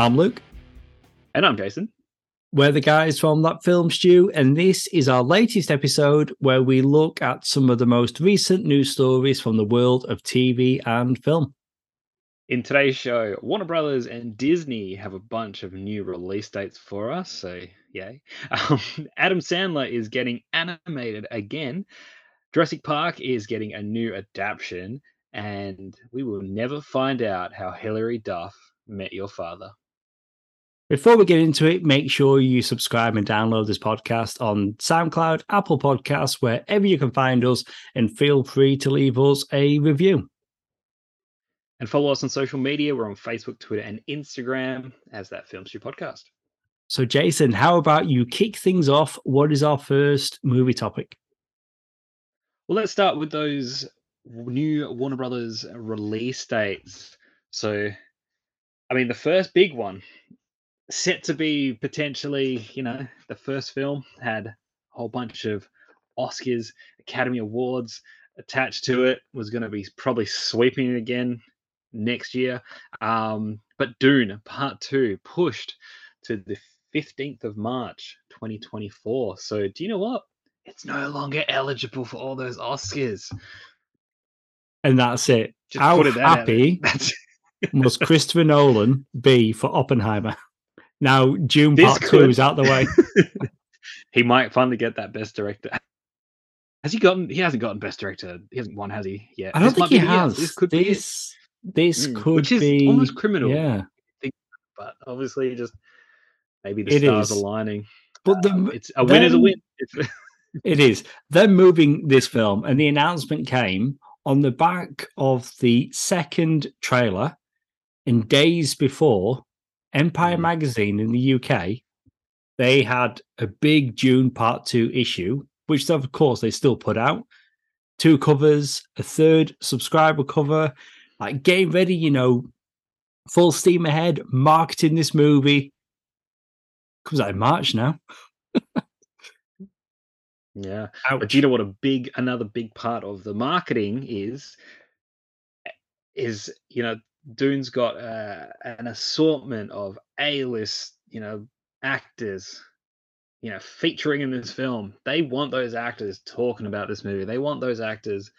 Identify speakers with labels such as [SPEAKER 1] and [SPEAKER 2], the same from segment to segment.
[SPEAKER 1] I'm Luke.
[SPEAKER 2] And I'm Jason.
[SPEAKER 1] We're the guys from That Film Stew, and this is our latest episode where we look at some of the most recent news stories from the world of TV and film.
[SPEAKER 2] In today's show, Warner Brothers and Disney have a bunch of new release dates for us, so yay. Um, Adam Sandler is getting animated again. Jurassic Park is getting a new adaptation, and we will never find out how Hilary Duff met your father.
[SPEAKER 1] Before we get into it, make sure you subscribe and download this podcast on SoundCloud, Apple Podcasts, wherever you can find us, and feel free to leave us a review.
[SPEAKER 2] And follow us on social media. We're on Facebook, Twitter, and Instagram as that Film Stew podcast.
[SPEAKER 1] So, Jason, how about you kick things off? What is our first movie topic?
[SPEAKER 2] Well, let's start with those new Warner Brothers release dates. So, I mean, the first big one set to be potentially, you know, the first film had a whole bunch of Oscars, Academy Awards attached to it. Was going to be probably sweeping it again next year. Um, but Dune Part Two pushed to the fifteenth of March, twenty twenty four. So do you know what? It's no longer eligible for all those Oscars.
[SPEAKER 1] And that's it. Just How it happy must Christopher Nolan be for Oppenheimer? Now Dune this Part could... Two is out the way.
[SPEAKER 2] he might finally get that Best Director. Has he gotten? He hasn't gotten Best Director. He hasn't won, has he? Yeah,
[SPEAKER 1] I don't this think he has. This could this, be. This mm, could which is be
[SPEAKER 2] almost criminal.
[SPEAKER 1] Yeah,
[SPEAKER 2] but obviously, just maybe the it stars is. aligning.
[SPEAKER 1] But the, um,
[SPEAKER 2] it's a win is a win.
[SPEAKER 1] it is. They're moving this film, and the announcement came on the back of the second trailer. In days before, Empire mm. magazine in the UK, they had a big Dune Part 2 issue, which of course they still put out. Two covers, a third subscriber cover, like getting ready, you know, full steam ahead, marketing this movie. Comes out in March now.
[SPEAKER 2] yeah. Ouch. But you know what a big another big part of the marketing is? Is you know Dune's got uh, an assortment of A-list, you know, actors, you know, featuring in this film. They want those actors talking about this movie. They want those actors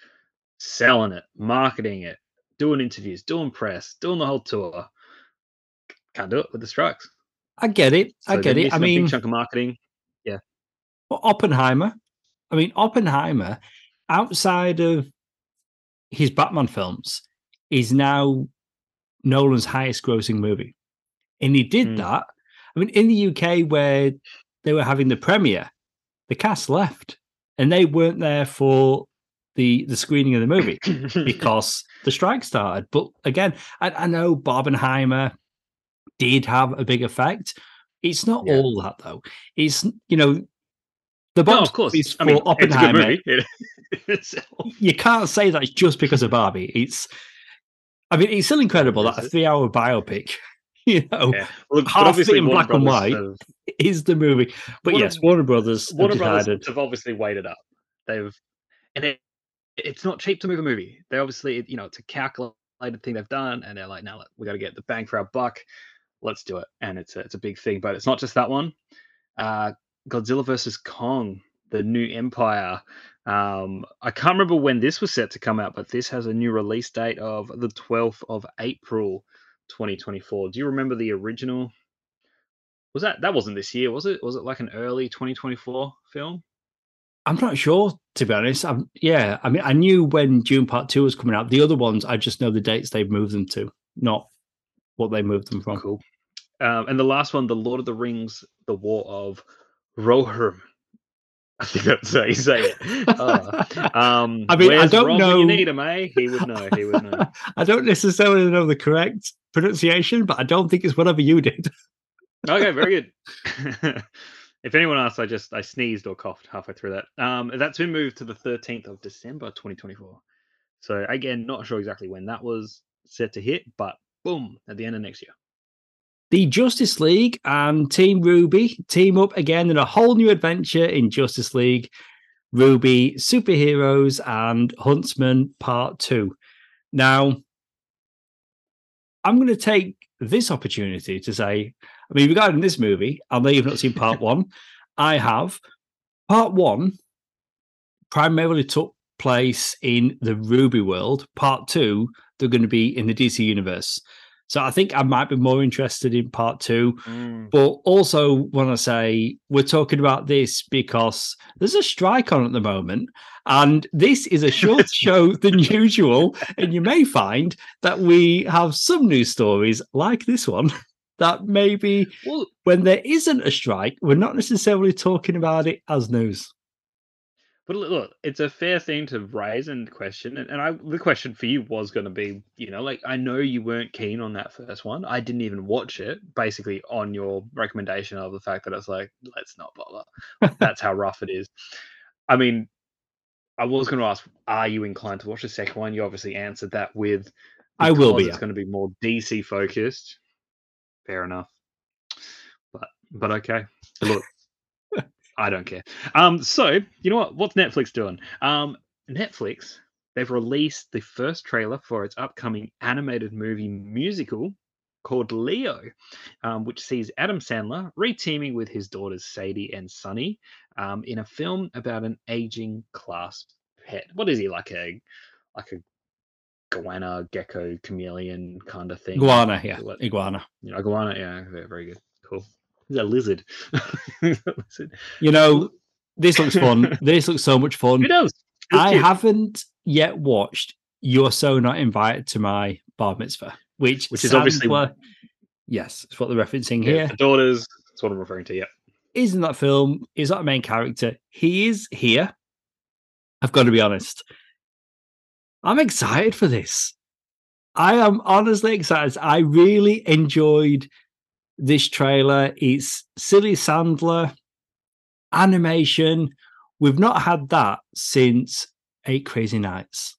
[SPEAKER 2] selling it, marketing it, doing interviews, doing press, doing the whole tour. Can't do it with the strikes.
[SPEAKER 1] I get it. So I get it. I mean,
[SPEAKER 2] chunk of marketing. Yeah.
[SPEAKER 1] Well, Oppenheimer. I mean, Oppenheimer, outside of his Batman films, is now Nolan's highest grossing movie. And he did mm. that. I mean, in the UK, where they were having the premiere, the cast left and they weren't there for the the screening of the movie because the strike started. But again, I, I, know Barbenheimer did have a big effect. It's not yeah. all that though. It's you know the box no, of course. is for I mean, Oppenheimer. you can't say that it's just because of Barbie. It's I mean, it's still incredible that a three-hour biopic, you know, yeah. well, half it in black and white have, is the movie. But Warner, yes, Warner Brothers.
[SPEAKER 2] Warner Brothers have obviously waited up. They've, and it, it's not cheap to move a movie. They obviously, you know, it's a calculated thing they've done, and they're like, now let we got to get the bang for our buck. Let's do it, and it's a, it's a big thing. But it's not just that one. Uh, Godzilla versus Kong, the new Empire um, I can't remember when this was set to come out, but this has a new release date of the 12th of April, 2024. Do you remember the original? Was that that wasn't this year, was it? Was it like an early 2024 film?
[SPEAKER 1] I'm not sure, to be honest. I'm, yeah, I mean, I knew when Dune Part Two was coming out. The other ones, I just know the dates they've moved them to, not what they moved them from.
[SPEAKER 2] Cool. Um, and the last one, the Lord of the Rings, the War of Rohirrim. I think that's how you say it. Uh, um,
[SPEAKER 1] I mean, I don't
[SPEAKER 2] Rob
[SPEAKER 1] know.
[SPEAKER 2] you need him, eh? He would know. He would know.
[SPEAKER 1] I don't necessarily know the correct pronunciation, but I don't think it's whatever you did.
[SPEAKER 2] okay, very good. if anyone asks, I just I sneezed or coughed halfway through that. Um, that's been moved to the 13th of December, 2024. So again, not sure exactly when that was set to hit, but boom, at the end of next year.
[SPEAKER 1] The Justice League and Team RWBY team up again in a whole new adventure in Justice League RWBY, Superheroes and Huntsmen Part 2. Now, I'm going to take this opportunity to say, I mean, regarding this movie, I know you've not seen part one. I have. Part one primarily took place in the RWBY world. Part two, they're going to be in the DC universe. So I think I might be more interested in part two.
[SPEAKER 2] Mm.
[SPEAKER 1] But also want to say we're talking about this because there's a strike on at the moment, and this is a shorter show than usual. And you may find that we have some news stories like this one that maybe
[SPEAKER 2] Well,
[SPEAKER 1] when there isn't a strike, we're not necessarily talking about it as news.
[SPEAKER 2] But look, it's a fair thing to raise and question. And, and I, the question for you was going to be, you know, like I know you weren't keen on that first one. I didn't even watch it, basically on your recommendation of the fact that it's like, let's not bother. That's how rough it is. I mean, I was going to ask, are you inclined to watch the second one? You obviously answered that with,
[SPEAKER 1] I will be,
[SPEAKER 2] It's
[SPEAKER 1] yeah.
[SPEAKER 2] going to be more DC focused. Fair enough. But but okay. Look, I don't care. Um, so you know what? What's Netflix doing? Um, Netflix they've released the first trailer for its upcoming animated movie musical called Leo, um, which sees Adam Sandler reteaming with his daughters Sadie and Sunny um, in a film about an aging class pet. What is he like a like a goanna gecko chameleon kind of thing?
[SPEAKER 1] Iguana, yeah,
[SPEAKER 2] What-
[SPEAKER 1] iguana.
[SPEAKER 2] you know, iguana. Yeah, very good. Cool. A lizard. Lizard.
[SPEAKER 1] You know, this looks fun. this looks so much fun.
[SPEAKER 2] Does. It's
[SPEAKER 1] I
[SPEAKER 2] cute.
[SPEAKER 1] haven't yet watched You're So Not Invited to My Bar Mitzvah, which,
[SPEAKER 2] Which is obviously-
[SPEAKER 1] Sandler- yes, it's what they're referencing
[SPEAKER 2] Yeah,
[SPEAKER 1] here.
[SPEAKER 2] the daughters. That's what I'm referring to. Yeah.
[SPEAKER 1] Is in that film. is that a main character. He is here. I've got to be honest. I'm excited for this. I am honestly excited. I really enjoyed this trailer. It's silly Sandler animation. We've not had that since Eight Crazy Nights.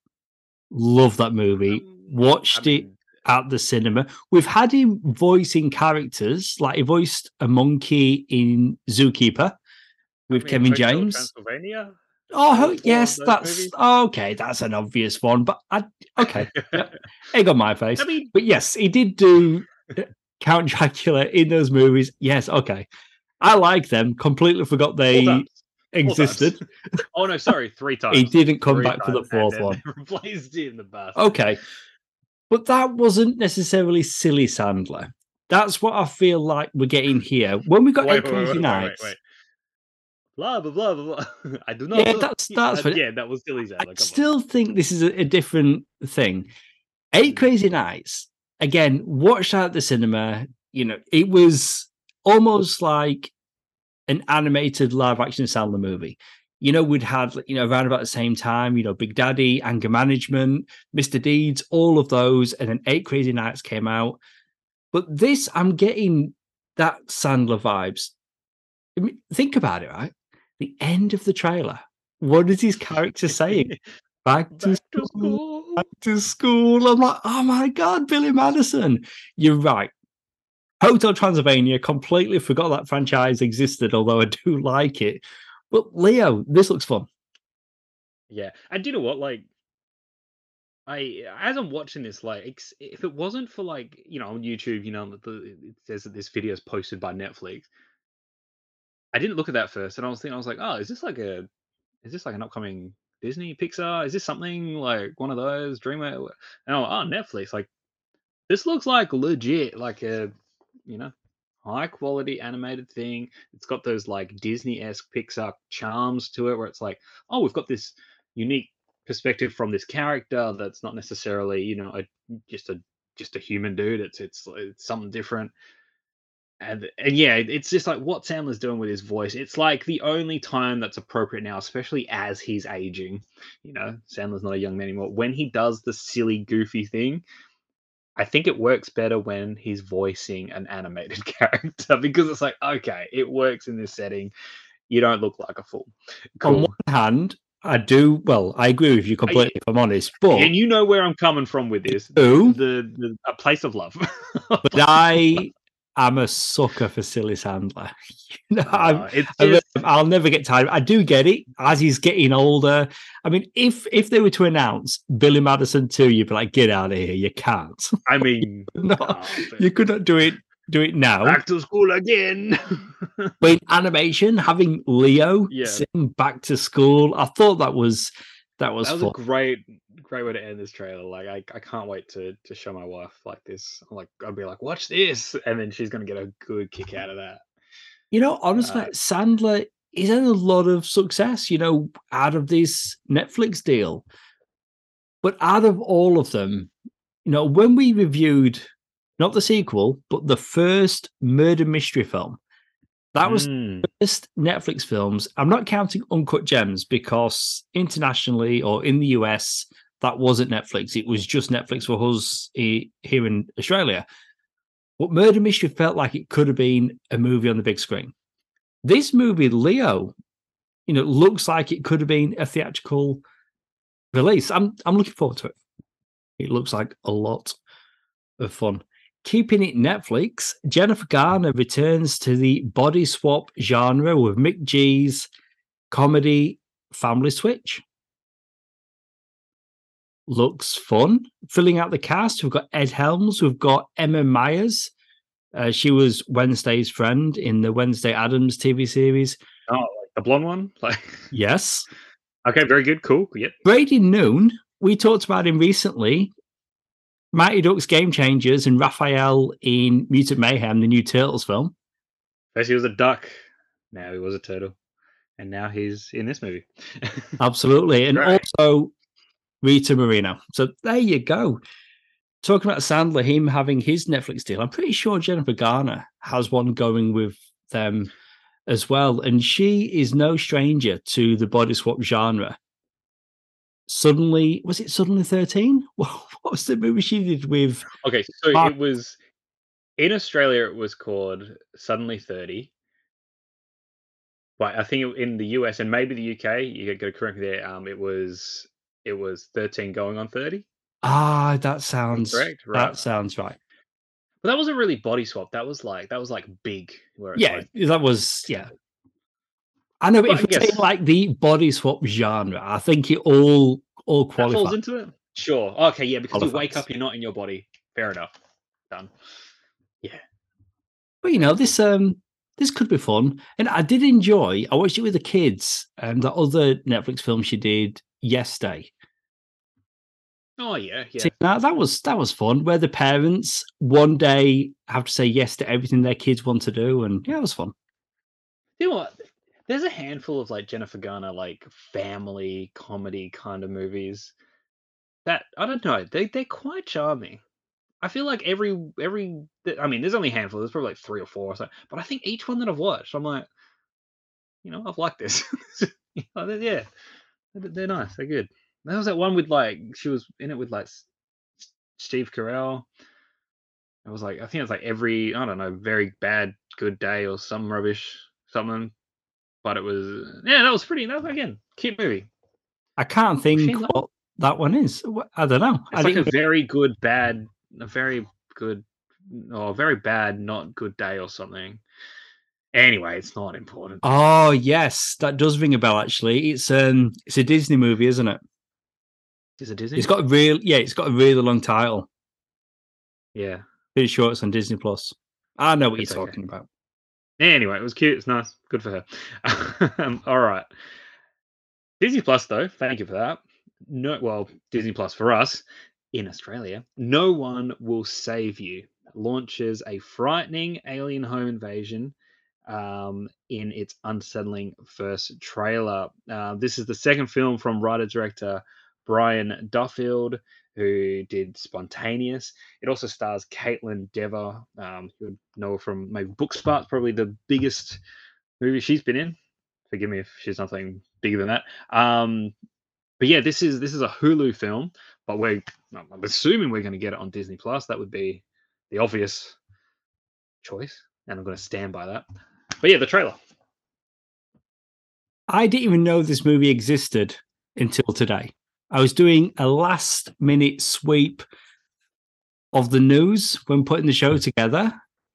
[SPEAKER 1] Love that movie. Watched it at the cinema. We've had him voicing characters, like he voiced a monkey in Zookeeper with Kevin James.
[SPEAKER 2] Transylvania.
[SPEAKER 1] Oh yes, that's
[SPEAKER 2] movies.
[SPEAKER 1] okay. That's an obvious one, but I okay. Egg on my face.
[SPEAKER 2] I mean,
[SPEAKER 1] But yes, he did do Count Dracula in those movies. Yes, okay. I like them. Completely forgot they
[SPEAKER 2] four times. Four
[SPEAKER 1] existed.
[SPEAKER 2] Oh no, sorry, three times.
[SPEAKER 1] He didn't come
[SPEAKER 2] Three
[SPEAKER 1] back for the fourth one.
[SPEAKER 2] Replaced in the bus.
[SPEAKER 1] Okay. But that wasn't necessarily silly Sandler. That's what I feel like we're getting here. When we got
[SPEAKER 2] Wait,
[SPEAKER 1] Eight
[SPEAKER 2] wait, wait,
[SPEAKER 1] Crazy
[SPEAKER 2] wait, wait. Blah blah blah blah. I do not.
[SPEAKER 1] Yeah,
[SPEAKER 2] know-
[SPEAKER 1] that's- that's
[SPEAKER 2] uh, yeah, that was silly. Sandler.
[SPEAKER 1] I still think this is a, a different thing. Eight Crazy Nights, again, watched out at the cinema. You know, it was almost like an animated live action Sandler movie. You know, we'd had, you know, around about the same time, you know, Big Daddy, Anger Management, Mr. Deeds, all of those. And then Eight Crazy Nights came out. But this, I'm getting that Sandler vibes. I mean, think about it, right? The end of the trailer. What is his character saying? Back to
[SPEAKER 2] Back to
[SPEAKER 1] school.
[SPEAKER 2] school.
[SPEAKER 1] Back to school. I'm like, oh my God, Billy Madison. You're right. Hotel Transylvania, completely forgot that franchise existed, although I do like it. But Leo, this looks fun.
[SPEAKER 2] Yeah, and do you know what? Like, I as I'm watching this, like, if it wasn't for like you know on YouTube, you know, the, it says that this video is posted by Netflix. I didn't look at that first, and I was thinking, I was like, oh, is this like a, is this like an upcoming Disney Pixar? Is this something like one of those Dreamworks? And I'm like, oh, Netflix. Like, this looks like legit, like a, you know, high quality animated thing. It's got those like Disney esque Pixar charms to it, where it's like, oh, we've got this unique perspective from this character that's not necessarily, you know, a, just a just a human dude. It's it's it's something different. And, and yeah, it's just like what Sandler's doing with his voice. It's like the only time that's appropriate now, especially as he's aging. You know, Sandler's not a young man anymore. When he does the silly, goofy thing, I think it works better when he's voicing an animated character because it's like, okay, it works in this setting. You don't look like a fool.
[SPEAKER 1] On one hand, I do, well, I agree with you completely, if I'm honest, but,
[SPEAKER 2] And you know where I'm coming from with this.
[SPEAKER 1] Who?
[SPEAKER 2] The, the a place of love.
[SPEAKER 1] but I I'm a sucker for silly Sandler. you know,
[SPEAKER 2] Uh,
[SPEAKER 1] I will never get tired. I do get it as he's getting older. I mean, if if they were to announce Billy Madison too, you'd be like, get out of here. You can't.
[SPEAKER 2] I mean,
[SPEAKER 1] no,
[SPEAKER 2] oh,
[SPEAKER 1] you could not do it. Do it now.
[SPEAKER 2] back to school again.
[SPEAKER 1] But in animation, having Leo
[SPEAKER 2] Yeah.
[SPEAKER 1] sing "Back to School," I thought that was that was,
[SPEAKER 2] that was a great, great way to end this trailer. Like, I, I can't wait to to show my wife like this. I'm like, I'll be like, watch this, and then she's gonna get a good kick out of that.
[SPEAKER 1] You know, honestly,
[SPEAKER 2] Uh,
[SPEAKER 1] Sandler he's had a lot of success. You know, out of this Netflix deal, but out of all of them, you know, when we reviewed not the sequel, but the first murder mystery film, that was
[SPEAKER 2] Mm,
[SPEAKER 1] first Netflix films. I'm not counting Uncut Gems because internationally or in the US, that wasn't Netflix. It was just Netflix for us eh, here in Australia. What Murder Mystery felt like it could have been a movie on the big screen. This movie, Leo, you know, looks like it could have been a theatrical release. I'm I'm looking forward to it. It looks like a lot of fun. Keeping it Netflix, Jennifer Garner returns to the body swap genre with McG's comedy Family Switch. Looks fun. Filling out the cast, we've got Ed Helms, we've got Emma Myers. Uh, she was Wednesday's friend in the Wednesday Addams TV series.
[SPEAKER 2] oh, like the blonde one. Like,
[SPEAKER 1] Yes.
[SPEAKER 2] okay, very good, cool. Yep.
[SPEAKER 1] Brady Noon, we talked about him recently. Mighty Ducks Game Changers and Raphael in Mutant Mayhem, the new Turtles film.
[SPEAKER 2] First he was a duck, now he was a turtle, and now he's in this movie.
[SPEAKER 1] Absolutely. And
[SPEAKER 2] Right.
[SPEAKER 1] also Rita Moreno. So there you go. Talking about Sandler, him having his Netflix deal, I'm pretty sure Jennifer Garner has one going with them as well. And she is no stranger to the body swap genre. Suddenly, was it Suddenly 13? What was the movie she did with?
[SPEAKER 2] Okay, so
[SPEAKER 1] Mark-
[SPEAKER 2] it was in Australia. It was called Suddenly Thirty, but I think in the US and maybe the UK, you get correct me there. Um, it was it was thirteen going on thirty.
[SPEAKER 1] Ah, that sounds
[SPEAKER 2] correct? Right?
[SPEAKER 1] That sounds right.
[SPEAKER 2] But that wasn't really body swap. That was like that was like big. Where
[SPEAKER 1] Yeah,
[SPEAKER 2] like,
[SPEAKER 1] that was yeah. I know, but if saying
[SPEAKER 2] guess-
[SPEAKER 1] like the body swap genre, I think it all all
[SPEAKER 2] that falls
[SPEAKER 1] qualifies.
[SPEAKER 2] into it. Sure. Okay. Yeah. Because you wake up, you're not in your body. Fair enough. Done. Yeah.
[SPEAKER 1] But you know, this um this could be fun. And I did enjoy I watched it with the kids um, and the other Netflix film she did yesterday.
[SPEAKER 2] Oh yeah. Yeah.
[SPEAKER 1] See, Now that was that was fun, where the parents one day have to say yes to everything their kids want to do, and yeah, it was fun.
[SPEAKER 2] You know what? There's a handful of like Jennifer Garner like family comedy kind of movies that I don't know. They they're quite charming. I feel like every every I mean, there's only a handful. There's probably like three or four or so. But I think each one that I've watched, I'm like, you know, I've liked this. You know, they're- yeah, they're, they're nice. They're good. There was that one with like she was in it with like Steve Carell. It was like I think it was like every I don't know very bad good day or some rubbish something. But it was yeah that was pretty. That was again cute movie.
[SPEAKER 1] I can't think what that one is. I don't know. I
[SPEAKER 2] It's like a very good bad, a very good or very bad not good day or something. Anyway, it's not important.
[SPEAKER 1] Oh yes, that does ring a bell. Actually, it's um, it's a Disney movie, isn't it?
[SPEAKER 2] Is it Disney?
[SPEAKER 1] It's got a real, yeah, it's got a really long title.
[SPEAKER 2] yeah.
[SPEAKER 1] Pretty sure it's on Disney Plus. I know what
[SPEAKER 2] It's
[SPEAKER 1] you're
[SPEAKER 2] okay.
[SPEAKER 1] talking about.
[SPEAKER 2] Anyway, it was cute. It's nice. Good for her. um, all right. Disney Plus, though. Thank you for that. No, well, Disney Plus for us in Australia. No one will save you. Launches a frightening alien home invasion um, in its unsettling first trailer. Uh, this is the second film from writer director Brian Duffield, who did Spontaneous. It also stars Kaitlyn Dever, um, you know from maybe Booksmart, probably the biggest movie she's been in. Forgive me if she's nothing bigger than that. Um, but yeah, this is this is a Hulu film, but we're I'm assuming we're going to get it on Disney Plus. That would be the obvious choice, and I'm going to stand by that. But yeah, the trailer.
[SPEAKER 1] I didn't even know this movie existed until today. I was doing a last minute sweep of the news when putting the show hmm. together,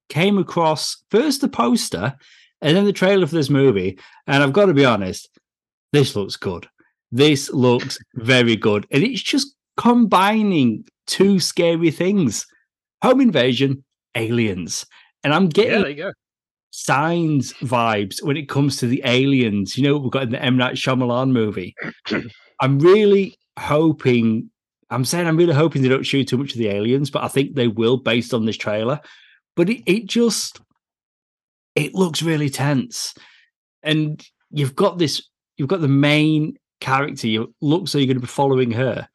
[SPEAKER 1] came across first the poster and then the trailer for this movie, and I've got to be honest, this looks good. This looks very good, and it's just combining two scary things: home invasion, aliens, and I'm
[SPEAKER 2] Yeah,
[SPEAKER 1] getting
[SPEAKER 2] there you go.
[SPEAKER 1] signs vibes when it comes to the aliens. You know what we've got in the M Night Shyamalan movie. I'm really hoping. I'm saying I'm really hoping they don't show too much of the aliens, but I think they will based on this trailer. But it, it just it looks really tense, and you've got this. You've got the main character. You look so you're going to be following her.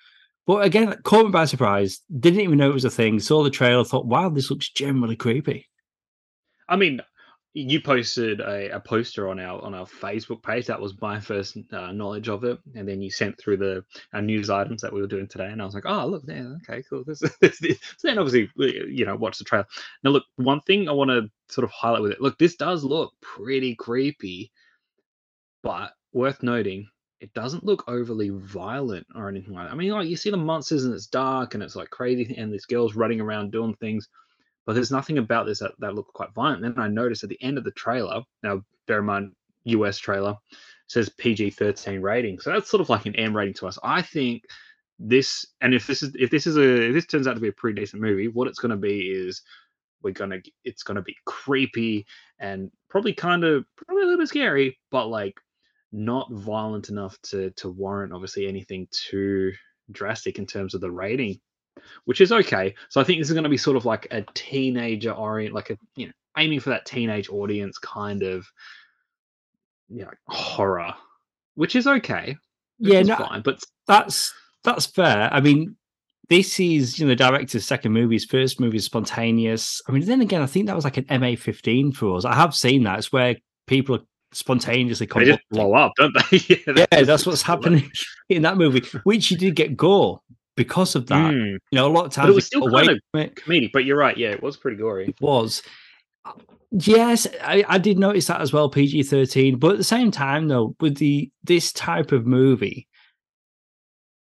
[SPEAKER 1] But again, caught me by surprise. Didn't even know it was a thing. Saw the trailer, thought, "Wow, this looks generally creepy."
[SPEAKER 2] I mean, you posted a, a poster on our on our Facebook page. That was my first uh, knowledge of it, and then you sent through the our news items that we were doing today, and I was like, "Oh, look there, okay, cool." This, this, this. So then, obviously, you know, watch the trailer. Now, look, one thing I want to sort of highlight with it. Look, this does look pretty creepy, but worth noting, it doesn't look overly violent or anything like that. I mean, like you see the monsters and it's dark and it's like crazy, and this girl's running around doing things but there's nothing about this that, that looked quite violent. Then I noticed at the end of the trailer, now bear in mind, US trailer says PG 13 rating. So that's sort of like an M rating to us. I think this, and if this is, if this is a, if this turns out to be a pretty decent movie, what it's going to be is we're going to, it's going to be creepy and probably kind of, probably a little bit scary, but like not violent enough to, to warrant obviously anything too drastic in terms of the rating which is okay. So I think this is going to be sort of like a teenager orient, like a you know, aiming for that teenage audience kind of, you know, horror, which is okay. Which
[SPEAKER 1] Yeah,
[SPEAKER 2] is
[SPEAKER 1] no,
[SPEAKER 2] fine. But
[SPEAKER 1] that's that's fair. I mean, this is you know the director's second movie. His first movie is spontaneous. I mean, then again, I think that was like an MA fifteen for us. I have seen that. It's where people are spontaneously
[SPEAKER 2] they just
[SPEAKER 1] combusting.
[SPEAKER 2] blow up, don't they? yeah,
[SPEAKER 1] Yeah, that's what's happening in that movie, which you did get gore because of that.
[SPEAKER 2] Mm,
[SPEAKER 1] You know, a lot of
[SPEAKER 2] But
[SPEAKER 1] times
[SPEAKER 2] it was still
[SPEAKER 1] away
[SPEAKER 2] kind of comedic. But you're right. Yeah, it was pretty gory.
[SPEAKER 1] It was. Yes, I, I did notice that as well, PG thirteen. But at the same time, though, with the this type of movie,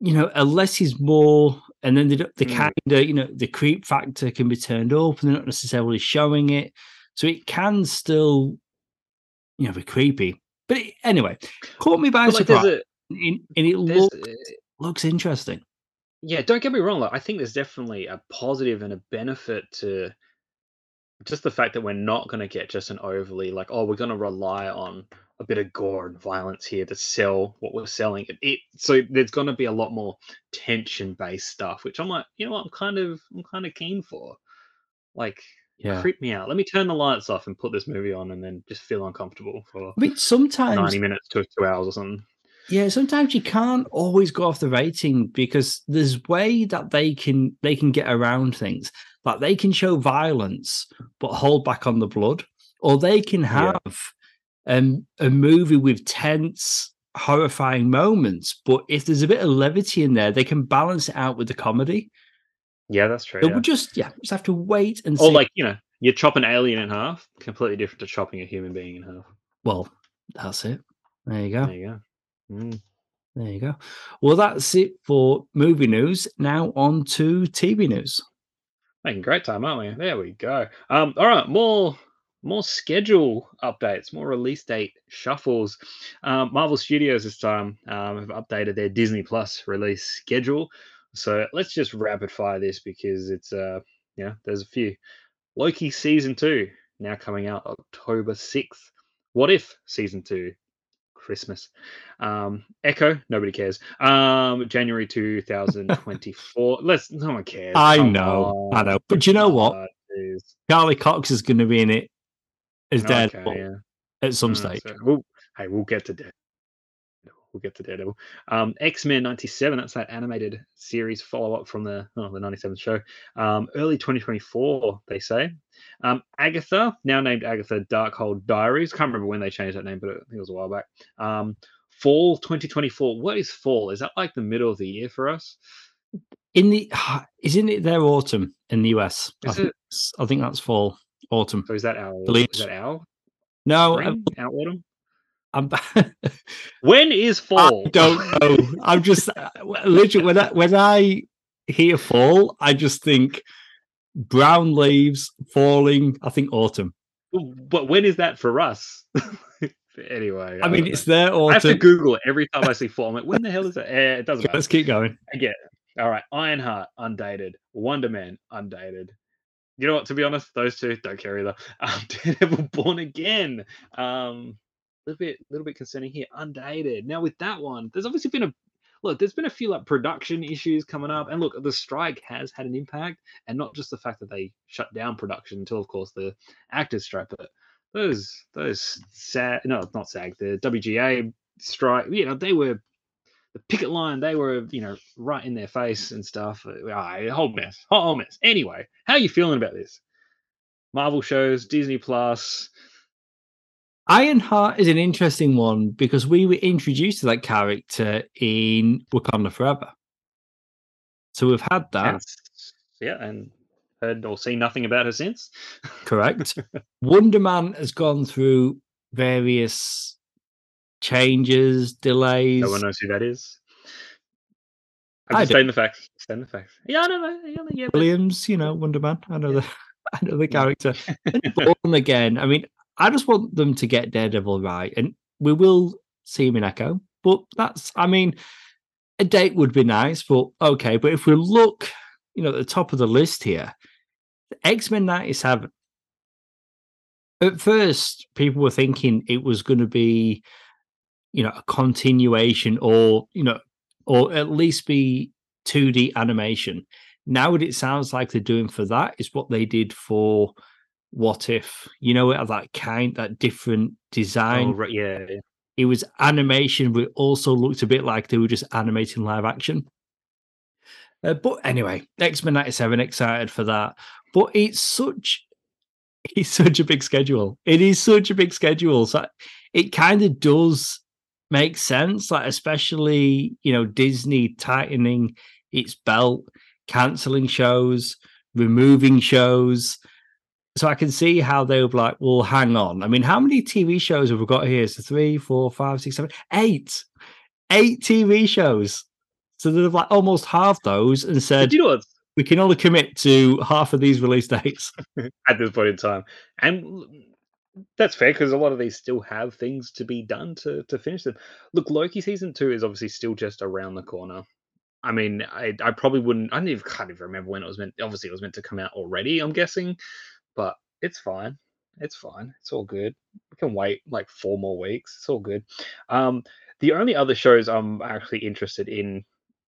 [SPEAKER 1] you know, unless is more, and then the, don't-
[SPEAKER 2] Mm.
[SPEAKER 1] kind of, you know, the creep factor can be turned up, and they're not necessarily showing it, so it can still, you know, be creepy. But it- anyway, caught me by
[SPEAKER 2] like,
[SPEAKER 1] surprise,
[SPEAKER 2] a,
[SPEAKER 1] and and it
[SPEAKER 2] there's,
[SPEAKER 1] look,
[SPEAKER 2] uh,
[SPEAKER 1] looks interesting.
[SPEAKER 2] yeah, don't get me wrong. Like, I think there's definitely a positive and a benefit to just the fact that we're not going to get just an overly like, oh, we're going to rely on a bit of gore and violence here to sell what we're selling. It, it so there's going to be a lot more tension based stuff, which I'm like, you know what, I'm kind of I'm kind of keen for. Like,
[SPEAKER 1] Yeah,
[SPEAKER 2] creep me out. Let me turn the lights off and put this movie on, and then just feel uncomfortable for
[SPEAKER 1] I mean, sometimes
[SPEAKER 2] 90 minutes to two hours or something.
[SPEAKER 1] Yeah, sometimes you can't always go off the rating because there's way that they can they can get around things. Like they can show violence but hold back on the blood, or they can
[SPEAKER 2] Yeah.
[SPEAKER 1] have um, a movie with tense, horrifying moments. But if there's a bit of levity in there, they can balance it out with the comedy.
[SPEAKER 2] Yeah, that's true.
[SPEAKER 1] So
[SPEAKER 2] yeah.
[SPEAKER 1] we'll just yeah, just have to wait and see.
[SPEAKER 2] Or
[SPEAKER 1] see.
[SPEAKER 2] like you know, you chop an alien in half, completely different to chopping a human being in half.
[SPEAKER 1] well, that's it. There you go.
[SPEAKER 2] There you go. Mm.
[SPEAKER 1] There you go. Well, that's it for movie news. Now on to TV news.
[SPEAKER 2] Making great time, aren't we? There we go. Um, all right, more more schedule updates, more release date shuffles. Um, Marvel Studios this time um, have updated their Disney Plus release schedule. So let's just rapid fire this because it's uh yeah, there's a few. Loki season two now coming out October sixth. What if season two? Christmas. Um, Echo, nobody cares. Um, January 2024. Let's no one cares.
[SPEAKER 1] I
[SPEAKER 2] Come
[SPEAKER 1] know, I know. But you know what?
[SPEAKER 2] Jeez.
[SPEAKER 1] Charlie Cox is going to be in it as
[SPEAKER 2] Okay, yeah.
[SPEAKER 1] at some
[SPEAKER 2] Mm,
[SPEAKER 1] stage.
[SPEAKER 2] so we'll, hey, we'll get to Daredevil. We'll get to Daredevil. Um, X Men '97. That's that animated series follow up from the oh, the '97 show. Um, early 2024, they say. Um, Agatha, now named Agatha Darkhold Diaries. Can't remember when they changed that name, but I think it was a while back. Um, fall 2024. What is fall? Is that like the middle of the year for us?
[SPEAKER 1] In the isn't it their autumn in the US? I think, I think that's fall, autumn.
[SPEAKER 2] So is that our? Is that our
[SPEAKER 1] No, I,
[SPEAKER 2] spring? Our autumn?
[SPEAKER 1] I'm,
[SPEAKER 2] When is fall?
[SPEAKER 1] I don't know. I'm just uh, literally when I when I hear fall, I just think brown leaves falling. I think autumn.
[SPEAKER 2] But when is that for us? anyway,
[SPEAKER 1] I mean, it's there
[SPEAKER 2] I have to. Google it every time I see fall. I'm like, when the hell is it? Eh, it doesn't matter.
[SPEAKER 1] Let's keep going.
[SPEAKER 2] Again, all right. Ironheart, undated. Wonder Man, undated. You know what? To be honest, those two don't care either. Um, Daredevil, Born Again. Um, little bit, little bit concerning here. Undated. Now with that one, there's obviously been a look. There's been a few like production issues coming up, and look, the strike has had an impact, and not just the fact that they shut down production until, of course, the actors strike, but those those sad no, not SAG, the WGA strike. You know, they were the picket line, they were, you know, right in their face and stuff. Ah, a whole mess, whole mess. Anyway, how are you feeling about this? Marvel shows, Disney Plus.
[SPEAKER 1] Ironheart is an interesting one because we were introduced to that character in Wakanda Forever. So we've had that,
[SPEAKER 2] and yeah, and heard or seen nothing about her since.
[SPEAKER 1] correct? Wonder Man has gone through various changes, delays.
[SPEAKER 2] No one knows who that is.
[SPEAKER 1] I
[SPEAKER 2] just the facts. Stating the facts. Yeah, I know. that, Yeah, yeah,
[SPEAKER 1] Williams, you know, Wonder Man. I know
[SPEAKER 2] Yeah.
[SPEAKER 1] the I know the character. Born again. I mean, I just want them to get Daredevil right, and we will see him in Echo. But that's, I mean, a date would be nice, but okay. But if we look, you know, at the top of the list here, X Men '97. At first, people were thinking it was going to be, you know, a continuation, or you know, or at least be 2D animation. Now, what it sounds like they're doing for that is what they did for What If. You know, it had that kind, that different design.
[SPEAKER 2] oh, right, yeah, yeah.
[SPEAKER 1] It was animation, but it also looked a bit like they were just animating live action. Uh, but anyway, X Men '97, excited for that. But it's such, it's such a big schedule. It is such a big schedule. So it kind of does make sense. Like especially, you know, Disney tightening its belt, canceling shows, removing shows. So I can see how they would be like, well, hang on. I mean, how many TV shows have we got here? So three, four, five, six, seven, eight. Eight TV shows. So they've like almost half those and said
[SPEAKER 2] you know what?
[SPEAKER 1] we can only commit to half of these release dates.
[SPEAKER 2] At this point in time, and that's fair because a lot of these still have things to be done to to finish them. Look, Loki season two is obviously still just around the corner. I mean, I, I probably wouldn't. I don't even, can't even remember when it was meant. Obviously, it was meant to come out already. I'm guessing, but it's fine. It's fine. It's all good. We can wait like four more weeks. It's all good. Um, the only other shows I'm actually interested in,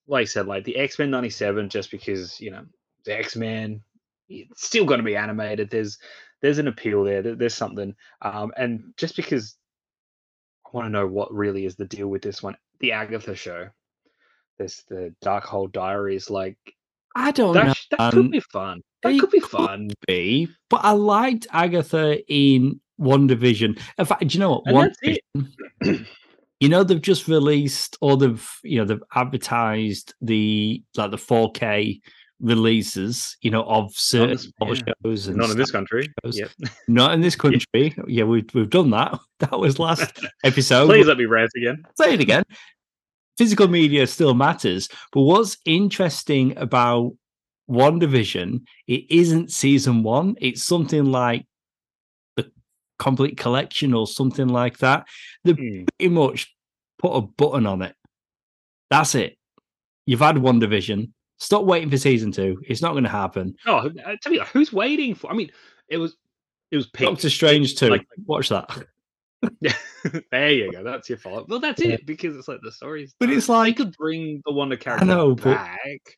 [SPEAKER 2] like I said, like the X Men '97, just because you know the X Men, it's still going to be animated. There's there's an appeal there. there- There's something, um, and just because I want to know what really is the deal with this one, the Agatha show. This the Darkhold Diaries, like
[SPEAKER 1] I don't
[SPEAKER 2] that.
[SPEAKER 1] know.
[SPEAKER 2] that could be fun. That
[SPEAKER 1] It
[SPEAKER 2] could be
[SPEAKER 1] could
[SPEAKER 2] fun.
[SPEAKER 1] be, but I liked Agatha in WandaVision. In fact, do you know what?
[SPEAKER 2] And
[SPEAKER 1] One. Division, you know, they've just released or they've you know they've advertised the like the 4K releases, you know, of certain
[SPEAKER 2] this- yeah.
[SPEAKER 1] shows and
[SPEAKER 2] Not in this country. Yep.
[SPEAKER 1] Not in this country. yeah, we've we've done that. That was last episode.
[SPEAKER 2] Please let me rant again.
[SPEAKER 1] say it again. Physical media still matters, but what's interesting about WandaVision, it isn't season one. It's something like the complete collection or something like that. They
[SPEAKER 2] Hmm.
[SPEAKER 1] pretty much put a button on it. That's it. You've had WandaVision. Stop waiting for season two. It's not going to happen.
[SPEAKER 2] Oh, uh, tell me, who's waiting for? I mean, it was it was peak.
[SPEAKER 1] Doctor Strange too.
[SPEAKER 2] like-
[SPEAKER 1] Watch that.
[SPEAKER 2] Yeah, there you go. That's your fault. Well, that's it because it's like the stories.
[SPEAKER 1] But it's
[SPEAKER 2] they
[SPEAKER 1] like
[SPEAKER 2] could bring the Wanda character
[SPEAKER 1] know, but-
[SPEAKER 2] back.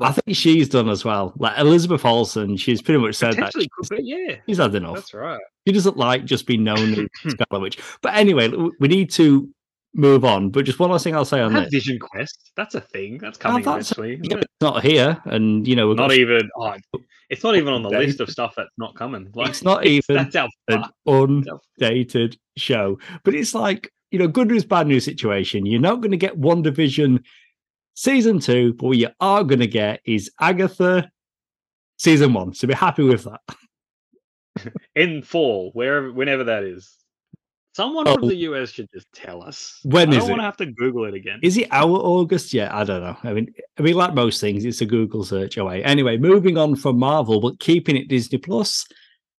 [SPEAKER 1] I think she's done as well. Like Elizabeth Olsen, she's pretty much said that
[SPEAKER 2] be. Yeah,
[SPEAKER 1] she's had enough.
[SPEAKER 2] that's right.
[SPEAKER 1] She doesn't like just being known as Scarlet Witch. But anyway, we need to move on. But just one last thing I'll say on this.
[SPEAKER 2] Vision Quest. That's a thing. That's coming
[SPEAKER 1] that's-
[SPEAKER 2] eventually. isn't
[SPEAKER 1] Yeah,
[SPEAKER 2] it?
[SPEAKER 1] it's not here, and you know we've
[SPEAKER 2] Not even. Oh, it's not even on the
[SPEAKER 1] Updated.
[SPEAKER 2] list of stuff that's not coming. Like,
[SPEAKER 1] It's not even
[SPEAKER 2] That's how.
[SPEAKER 1] an
[SPEAKER 2] far-
[SPEAKER 1] undated show. But it's like you know, good news, bad news situation. You're not going to get WandaVision season two, but what you are going to get is Agatha season one. So be happy with that.
[SPEAKER 2] in fall, wherever, whenever that is. Someone
[SPEAKER 1] Oh.
[SPEAKER 2] from the US should just tell us.
[SPEAKER 1] When
[SPEAKER 2] I don't want to have to Google it again.
[SPEAKER 1] Is it our August yet? I don't know. I mean, I mean, like most things, it's a Google search away. Anyway, moving on from Marvel, but keeping it Disney Plus.